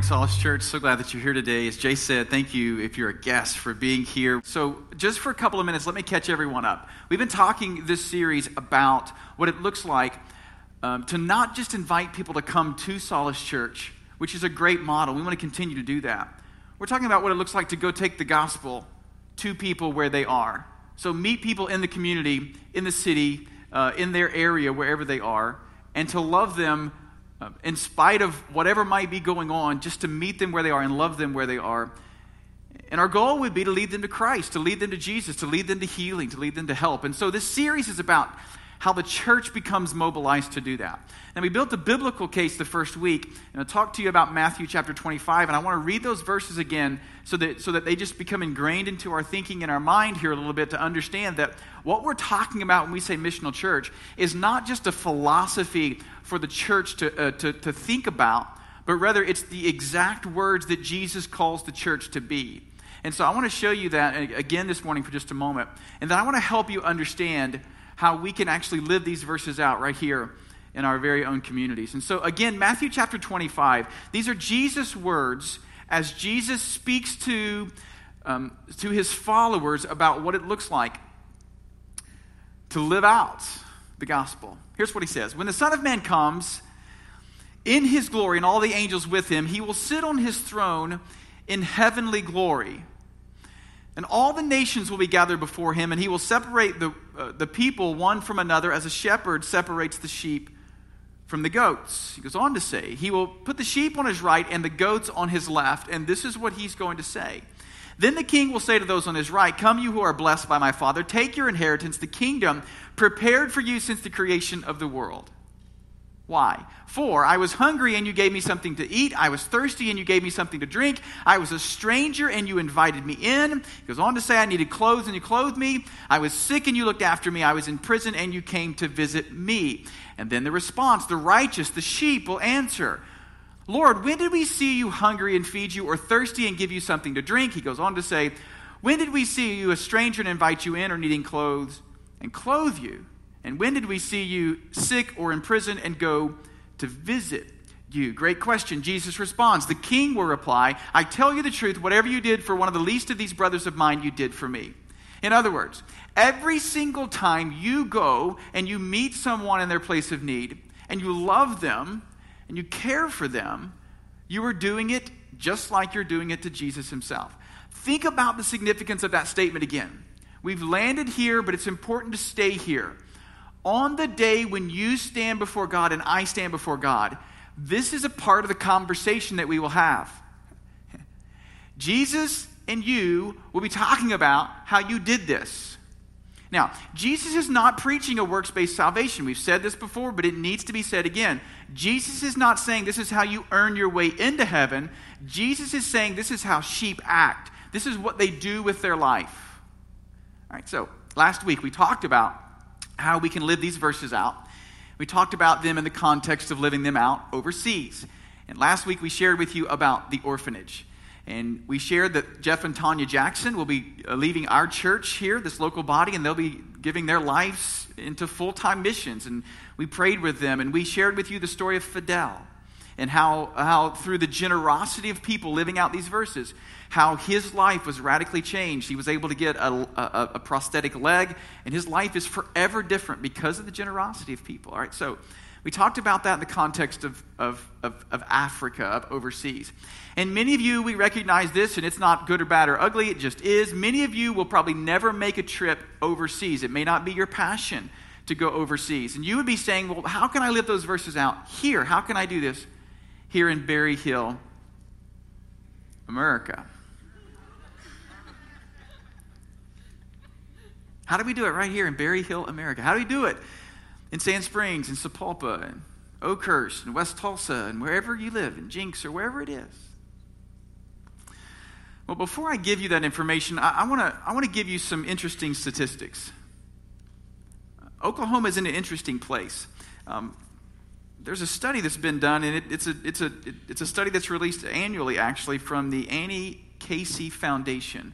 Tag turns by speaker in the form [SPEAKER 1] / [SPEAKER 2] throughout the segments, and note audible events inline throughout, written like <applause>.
[SPEAKER 1] morning, Solace Church. So glad that you're here today. As Jay said, thank you if you're a guest for being here. So, just for a couple of minutes, let me catch everyone up. We've been talking this series about what it looks like um, to not just invite people to come to Solace Church, which is a great model. We want to continue to do that. We're talking about what it looks like to go take the gospel to people where they are. So, meet people in the community, in the city, uh, in their area, wherever they are, and to love them um, in spite of whatever might be going on, just to meet them where they are and love them where they are. And our goal would be to lead them to Christ, to lead them to Jesus, to lead them to healing, to lead them to help. And so this series is about how the church becomes mobilized to do that. And we built a biblical case the first week, and I'll talk to you about Matthew chapter 25, and I want to read those verses again so that, so that they just become ingrained into our thinking and our mind here a little bit to understand that what we're talking about when we say missional church is not just a philosophy for the church to, uh, to, to think about, but rather it's the exact words that Jesus calls the church to be. And so I want to show you that again this morning for just a moment. And then I want to help you understand how we can actually live these verses out right here in our very own communities. And so, again, Matthew chapter 25, these are Jesus' words as Jesus speaks to, um, to his followers about what it looks like to live out the gospel. Here's what he says When the Son of Man comes in his glory and all the angels with him, he will sit on his throne in heavenly glory. And all the nations will be gathered before him, and he will separate the, uh, the people one from another as a shepherd separates the sheep from the goats. He goes on to say, He will put the sheep on his right and the goats on his left. And this is what he's going to say. Then the king will say to those on his right, Come, you who are blessed by my Father, take your inheritance, the kingdom prepared for you since the creation of the world. Why? For I was hungry and you gave me something to eat. I was thirsty and you gave me something to drink. I was a stranger and you invited me in. He goes on to say, I needed clothes and you clothed me. I was sick and you looked after me. I was in prison and you came to visit me. And then the response the righteous, the sheep, will answer, Lord, when did we see you hungry and feed you, or thirsty and give you something to drink? He goes on to say, When did we see you a stranger and invite you in, or needing clothes and clothe you? And when did we see you sick or in prison and go to visit you? Great question. Jesus responds. The king will reply, I tell you the truth, whatever you did for one of the least of these brothers of mine, you did for me. In other words, every single time you go and you meet someone in their place of need and you love them and you care for them, you are doing it just like you're doing it to Jesus himself. Think about the significance of that statement again. We've landed here, but it's important to stay here on the day when you stand before God and I stand before God, this is a part of the conversation that we will have. Jesus and you will be talking about how you did this. Now, Jesus is not preaching a works based salvation. We've said this before, but it needs to be said again. Jesus is not saying this is how you earn your way into heaven. Jesus is saying this is how sheep act, this is what they do with their life. All right, so last week we talked about how we can live these verses out. We talked about them in the context of living them out overseas. And last week we shared with you about the orphanage. And we shared that Jeff and Tanya Jackson will be uh, leaving our church here, this local body, and they'll be giving their lives into full time missions. And we prayed with them, and we shared with you the story of Fidel and how, how through the generosity of people living out these verses, how his life was radically changed. He was able to get a, a, a, prosthetic leg, and his life is forever different because of the generosity of people. All right, so we talked about that in the context of, of, of, of Africa, of overseas. And many of you, we recognize this, and it's not good or bad or ugly, it just is. Many of you will probably never make a trip overseas. It may not be your passion to go overseas. And you would be saying, well, how can I live those verses out here? How can I do this here in Berryhill, America? How do we do it right here in Berryhill, America? How do we do it in Sand Springs, in Sapulpa, and Oakhurst, and West Tulsa, and wherever you live, in Jenks, or wherever it is? Well, before I give you that information, I, I want to give you some interesting statistics. Oklahoma is in an interesting place. Um, there's a study that's been done, and it, it's, a, it's, a, it, it's a study that's released annually, actually, from the Annie Casey Foundation.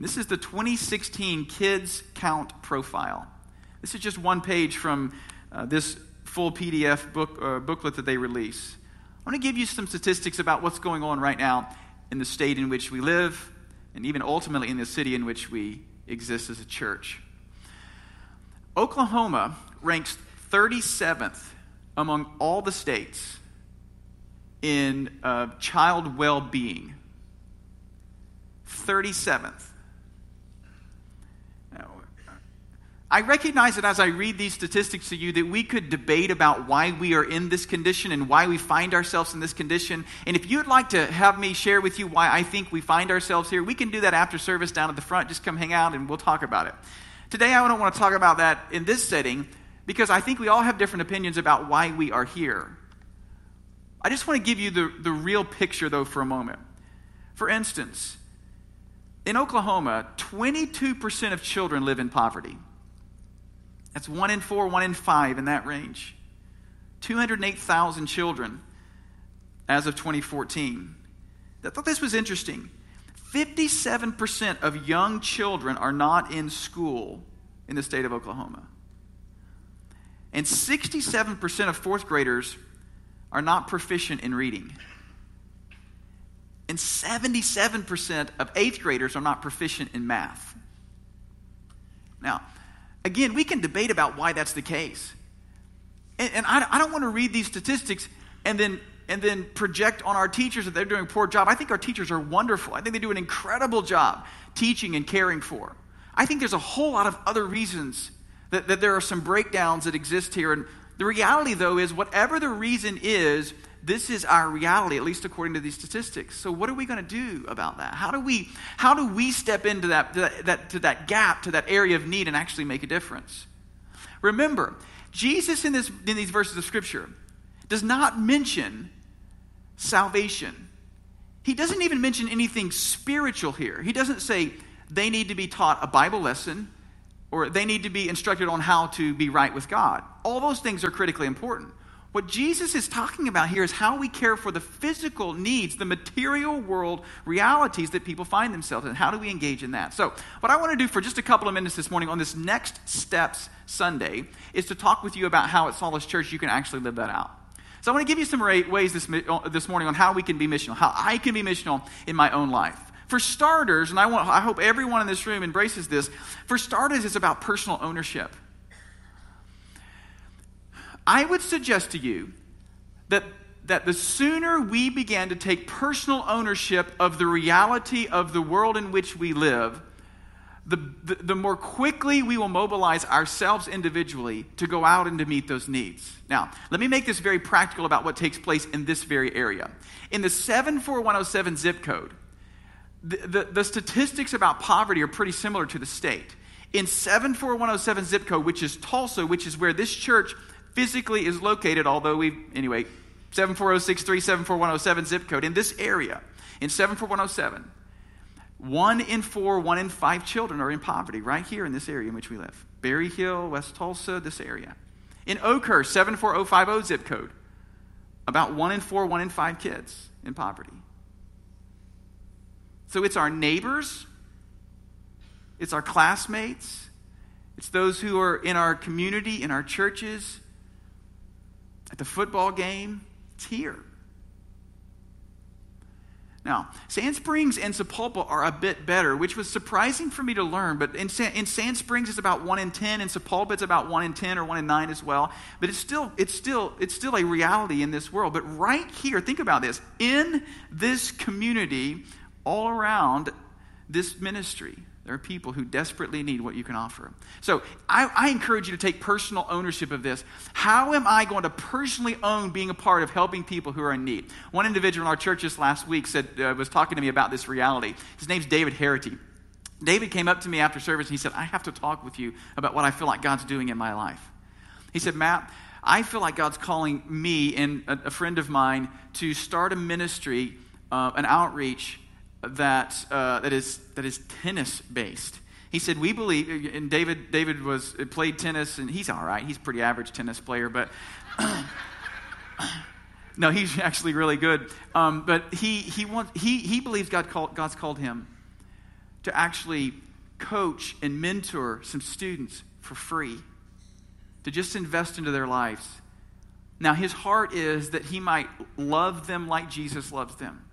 [SPEAKER 1] This is the 2016 Kids Count Profile. This is just one page from uh, this full PDF book, uh, booklet that they release. I want to give you some statistics about what's going on right now in the state in which we live, and even ultimately in the city in which we exist as a church. Oklahoma ranks 37th among all the states in uh, child well being. 37th. I recognize that as I read these statistics to you, that we could debate about why we are in this condition and why we find ourselves in this condition. And if you'd like to have me share with you why I think we find ourselves here, we can do that after service down at the front. Just come hang out and we'll talk about it. Today, I don't want to talk about that in this setting because I think we all have different opinions about why we are here. I just want to give you the, the real picture, though, for a moment. For instance, in Oklahoma, 22% of children live in poverty. That's one in four, one in five in that range. 208,000 children as of 2014. I thought this was interesting. 57% of young children are not in school in the state of Oklahoma. And 67% of fourth graders are not proficient in reading. And 77% of eighth graders are not proficient in math. Now, Again, we can debate about why that's the case. And, and I, I don't want to read these statistics and then and then project on our teachers that they're doing a poor job. I think our teachers are wonderful. I think they do an incredible job teaching and caring for. I think there's a whole lot of other reasons that, that there are some breakdowns that exist here. And the reality, though, is whatever the reason is, this is our reality, at least according to these statistics. So, what are we going to do about that? How do we, how do we step into that, that, to that gap, to that area of need, and actually make a difference? Remember, Jesus in, this, in these verses of Scripture does not mention salvation. He doesn't even mention anything spiritual here. He doesn't say they need to be taught a Bible lesson or they need to be instructed on how to be right with God. All those things are critically important. What Jesus is talking about here is how we care for the physical needs, the material world realities that people find themselves in. How do we engage in that? So, what I want to do for just a couple of minutes this morning on this Next Steps Sunday is to talk with you about how at Solace Church you can actually live that out. So, I want to give you some ways this, uh, this morning on how we can be missional, how I can be missional in my own life. For starters, and I, want, I hope everyone in this room embraces this, for starters, it's about personal ownership. I would suggest to you that, that the sooner we begin to take personal ownership of the reality of the world in which we live, the, the, the, more quickly we will mobilize ourselves individually to go out and to meet those needs. Now, let me make this very practical about what takes place in this very area. In the 74107 zip code, the, the, the statistics about poverty are pretty similar to the state. In 74107 zip code, which is Tulsa, which is where this church physically is located, although we, anyway, 74063, 74107 zip code in this area, in 74107, one in four, one in five children are in poverty right here in this area in which we live. Berryhill, West Tulsa, this area. In Oakhurst, 74050 zip code, about one in four, one in five kids in poverty. So it's our neighbors, it's our classmates, it's those who are in our community, in our churches, at the football game, it's here. Now, Sand Springs and Sapulpa are a bit better, which was surprising for me to learn. But in, in Sand Springs, it's about 1 in 10. In Sapulpa, it's about 1 in 10 or 1 in 9 as well. But it's still, it's, still, it's still a reality in this world. But right here, think about this. In this community, all around this ministry, there are people who desperately need what you can offer. So I, I, encourage you to take personal ownership of this. How am I going to personally own being a part of helping people who are in need? One individual in our church this last week said, uh, was talking to me about this reality. His name's David Harity. David came up to me after service and he said, I have to talk with you about what I feel like God's doing in my life. He said, Matt, I feel like God's calling me and a, a friend of mine to start a ministry, uh, an outreach that, uh, that, is, that is tennis based. He said, We believe, and David, David was, played tennis, and he's all right. He's pretty average tennis player, but <coughs> no, he's actually really good. Um, but he, he, wants, he, he believes God called, God's called him to actually coach and mentor some students for free, to just invest into their lives Now, his heart is that he might love them like Jesus loves them.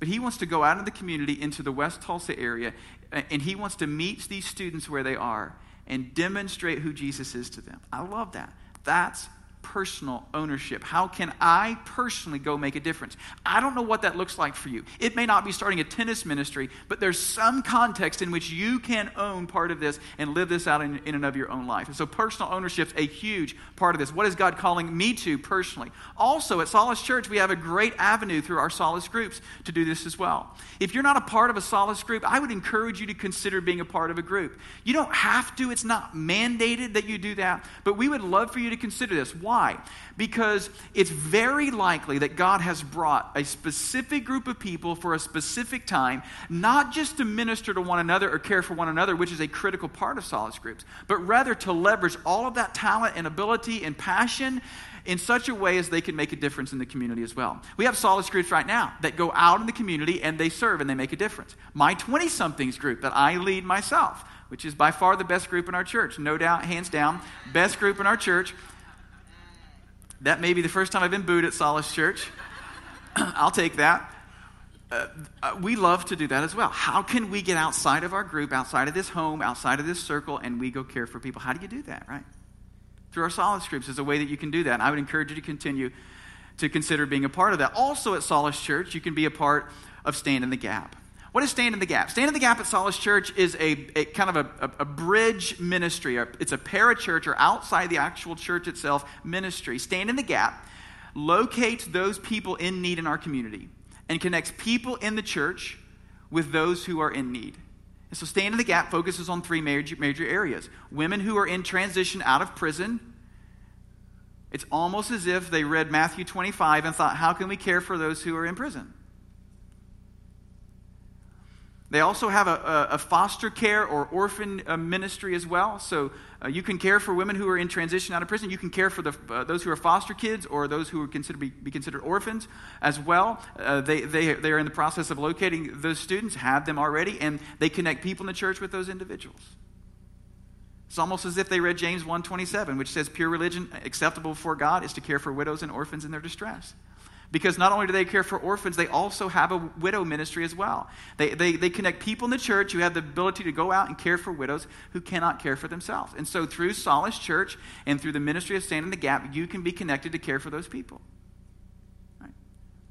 [SPEAKER 1] But he wants to go out in the community into the West Tulsa area, and he wants to meet these students where they are and demonstrate who Jesus is to them. I love that. That's personal ownership. How can I personally go make a difference? I don't know what that looks like for you. It may not be starting a tennis ministry, but there's some context in which you can own part of this and live this out in, in and of your own life. And so personal ownership is a huge part of this. What is God calling me to personally? Also, at Solace Church, we have a great avenue through our Solace groups to do this as well. If you're not a part of a Solace group, I would encourage you to consider being a part of a group. You don't have to, it's not mandated that you do that, but we would love for you to consider this. Why? Because it's very likely that God has brought a specific group of people for a specific time, not just to minister to one another or care for one another, which is a critical part of solace groups, but rather to leverage all of that talent and ability and passion in such a way as they can make a difference in the community as well. We have solace groups right now that go out in the community and they serve and they make a difference. My 20 somethings group that I lead myself, which is by far the best group in our church, no doubt, hands down, best group in our church. That may be the first time I've been booed at Solace Church. <clears throat> I'll take that. Uh, uh, we love to do that as well. How can we get outside of our group, outside of this home, outside of this circle, and we go care for people? How do you do that, right? Through our Solace groups is a way that you can do that. And I would encourage you to continue to consider being a part of that. Also, at Solace Church, you can be a part of Stand in the Gap. What is Stand in the Gap? Stand in the Gap at Solace Church is a, a kind of a, a, a bridge ministry. It's a parachurch or outside the actual church itself ministry. Stand in the Gap locates those people in need in our community and connects people in the church with those who are in need. And so Stand in the Gap focuses on three major, major areas women who are in transition out of prison. It's almost as if they read Matthew 25 and thought, how can we care for those who are in prison? They also have a, a, foster care or orphan uh, ministry as well. So uh, you can care for women who are in transition out of prison. You can care for the, uh, those who are foster kids or those who are considered be, be considered orphans as well. Uh, they, they, they are in the process of locating those students, have them already, and they connect people in the church with those individuals. It's almost as if they read James 1.27, which says pure religion acceptable before God is to care for widows and orphans in their distress. Because not only do they care for orphans, they also have a widow ministry as well. They, they, they connect people in the church who have the ability to go out and care for widows who cannot care for themselves. And so through Solace Church and through the ministry of Stand in the Gap, you can be connected to care for those people.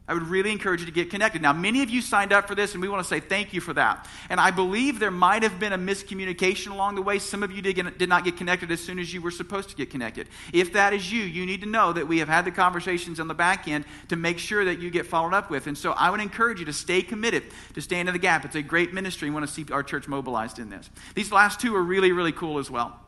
[SPEAKER 1] I would really encourage you to get connected. Now, many of you signed up for this, and we want to say thank you for that. And I believe there might have been a miscommunication along the way. Some of you did, get, did not get connected as soon as you were supposed to get connected. If that is you, you need to know that we have had the conversations on the back end to make sure that you get followed up with. And so I would encourage you to stay committed, to stand in the gap. It's a great ministry. We want to see our church mobilized in this. These last two are really, really cool as well.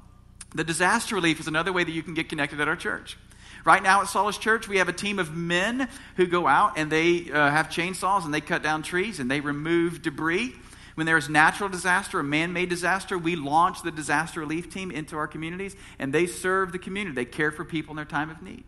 [SPEAKER 1] The disaster relief is another way that you can get connected at our church. Right now at Solace Church, we have a team of men who go out and they uh, have chainsaws and they cut down trees and they remove debris. When there is natural disaster, a man made disaster, we launch the disaster relief team into our communities and they serve the community. They care for people in their time of need.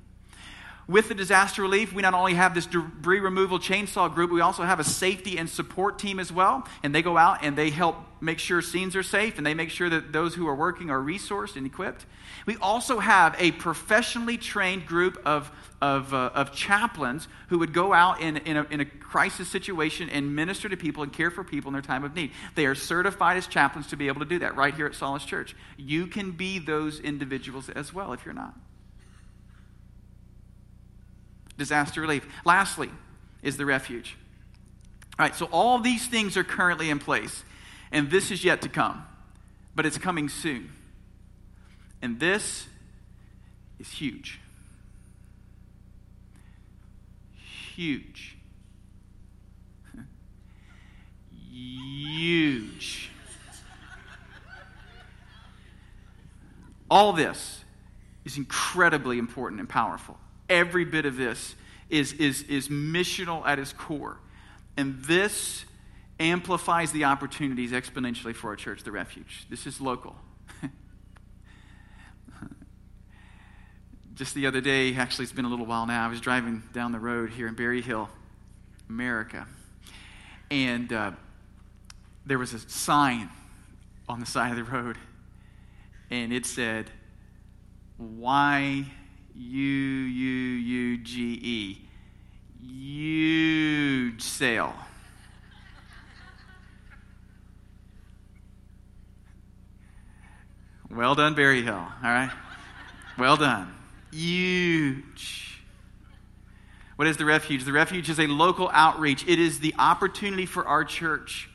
[SPEAKER 1] With the disaster relief, we not only have this debris removal chainsaw group, we also have a safety and support team as well. And they go out and they help make sure scenes are safe and they make sure that those who are working are resourced and equipped. We also have a professionally trained group of, of, uh, of chaplains who would go out in, in a, in a crisis situation and minister to people and care for people in their time of need. They are certified as chaplains to be able to do that right here at Solace Church. You can be those individuals as well if you're not disaster relief. Lastly, is the refuge. All right, so all these things are currently in place, and this is yet to come, but it's coming soon. And this is huge. Huge. Huge. All this is incredibly important and powerful. Every bit of this is, is, is missional at its core. And this amplifies the opportunities exponentially for our church, the refuge. This is local. <laughs> Just the other day, actually, it's been a little while now, I was driving down the road here in Berryhill, America. And uh, there was a sign on the side of the road, and it said, Why U U U G E. Huge sale. Well done, Berryhill. All right. Well done. Huge. What is the refuge? The refuge is a local outreach. It is the opportunity for our church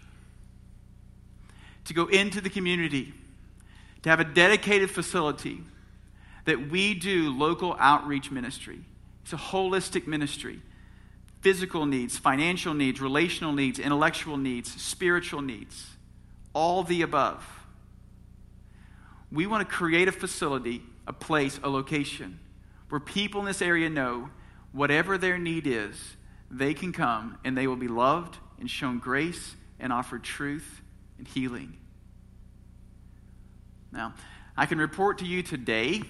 [SPEAKER 1] to go into the community, to have a dedicated facility that we do local outreach ministry. It's a holistic ministry. Physical needs, financial needs, relational needs, intellectual needs, spiritual needs, all the above. We want to create a facility, a place, a location where people in this area know whatever their need is, they can come and they will be loved and shown grace and offered truth and healing. Now, I can report to you today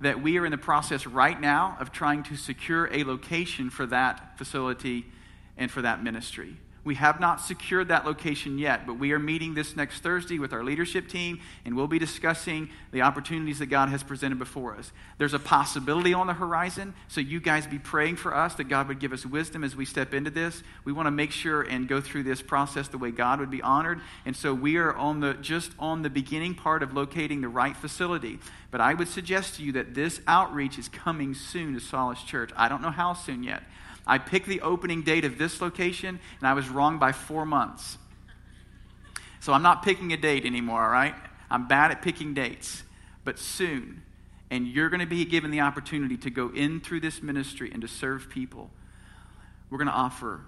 [SPEAKER 1] that we are in the process right now of trying to secure a location for that facility and for that ministry. We have not secured that location yet, but we are meeting this next Thursday with our leadership team, and we'll be discussing the opportunities that God has presented before us. There's a possibility on the horizon, so you guys be praying for us that God would give us wisdom as we step into this. We want to make sure and go through this process the way God would be honored, and so we are on the just on the beginning part of locating the right facility. But I would suggest to you that this outreach is coming soon to Solace Church. I don't know how soon yet. I picked the opening date of this location, and I was wrong by four months. So I'm not picking a date anymore, all right? I'm bad at picking dates. But soon, and you're going to be given the opportunity to go in through this ministry and to serve people. We're going to offer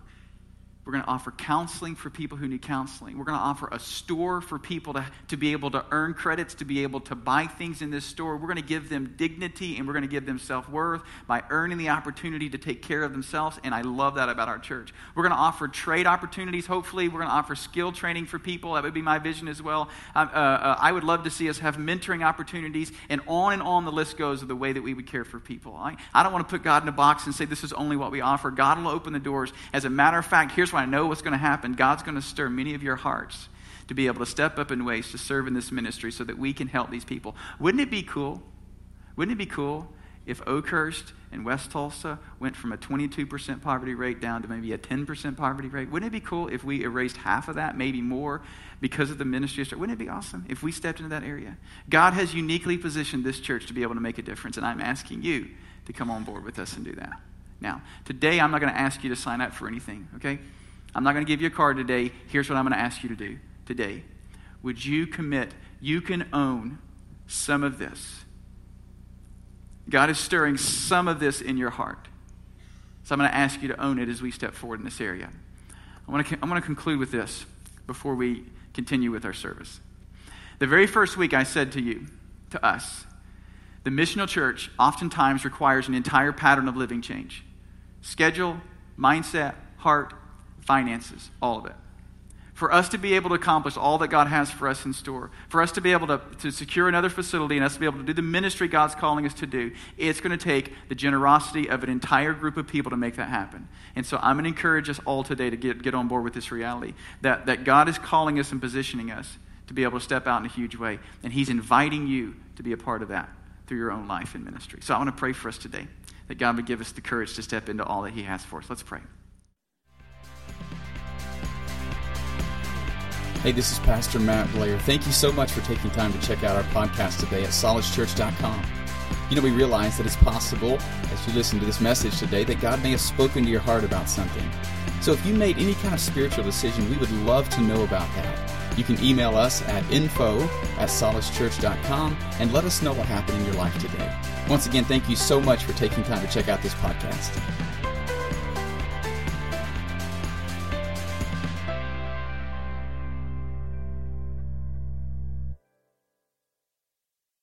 [SPEAKER 1] we're going to offer counseling for people who need counseling. We're going to offer a store for people to, to be able to earn credits, to be able to buy things in this store. We're going to give them dignity and we're going to give them self worth by earning the opportunity to take care of themselves. And I love that about our church. We're going to offer trade opportunities, hopefully. We're going to offer skill training for people. That would be my vision as well. Uh, uh, I would love to see us have mentoring opportunities, and on and on the list goes of the way that we would care for people. I, I don't want to put God in a box and say this is only what we offer. God will open the doors. As a matter of fact, here's what I know what's going to happen God's going to stir many of your hearts to be able to step up in ways to serve in this ministry so that we can help these people. Wouldn't it be cool? Wouldn't it be cool if Oakhurst and West Tulsa went from a 22% poverty rate down to maybe a 10% poverty rate? Wouldn't it be cool if we erased half of that, maybe more, because of the ministry? Wouldn't it be awesome if we stepped into that area? God has uniquely positioned this church to be able to make a difference, and I'm asking you to come on board with us and do that. Now, today I'm not going to ask you to sign up for anything, okay? I'm not going to give you a card today. Here's what I'm going to ask you to do today. Would you commit? You can own some of this. God is stirring some of this in your heart. So I'm going to ask you to own it as we step forward in this area. I want to, I'm going to conclude with this before we continue with our service. The very first week I said to you, to us, the missional church oftentimes requires an entire pattern of living change schedule, mindset, heart, finances, all of it. For us to be able to accomplish all that God has for us in store, for us to be able to, to secure another facility and us to be able to do the ministry God's calling us to do, it's going to take the generosity of an entire group of people to make that happen. And so I'm going to encourage us all today to get, get on board with this reality that, that God is calling us and positioning us to be able to step out in a huge way. And He's inviting you to be a part of that through your own life and ministry. So I want to pray for us today that God would give us the courage to step into all that He has for us. Let's pray.
[SPEAKER 2] Hey, this is Pastor Matt Blair. Thank you so much for taking time to check out our podcast today at solacechurch.com. You know, we realize that it's possible, as you listen to this message today, that God may have spoken to your heart about something. So if you made any kind of spiritual decision, we would love to know about that. You can email us at info at solacechurch.com and let us know what happened in your life today. Once again, thank you so much for taking time to check out this podcast.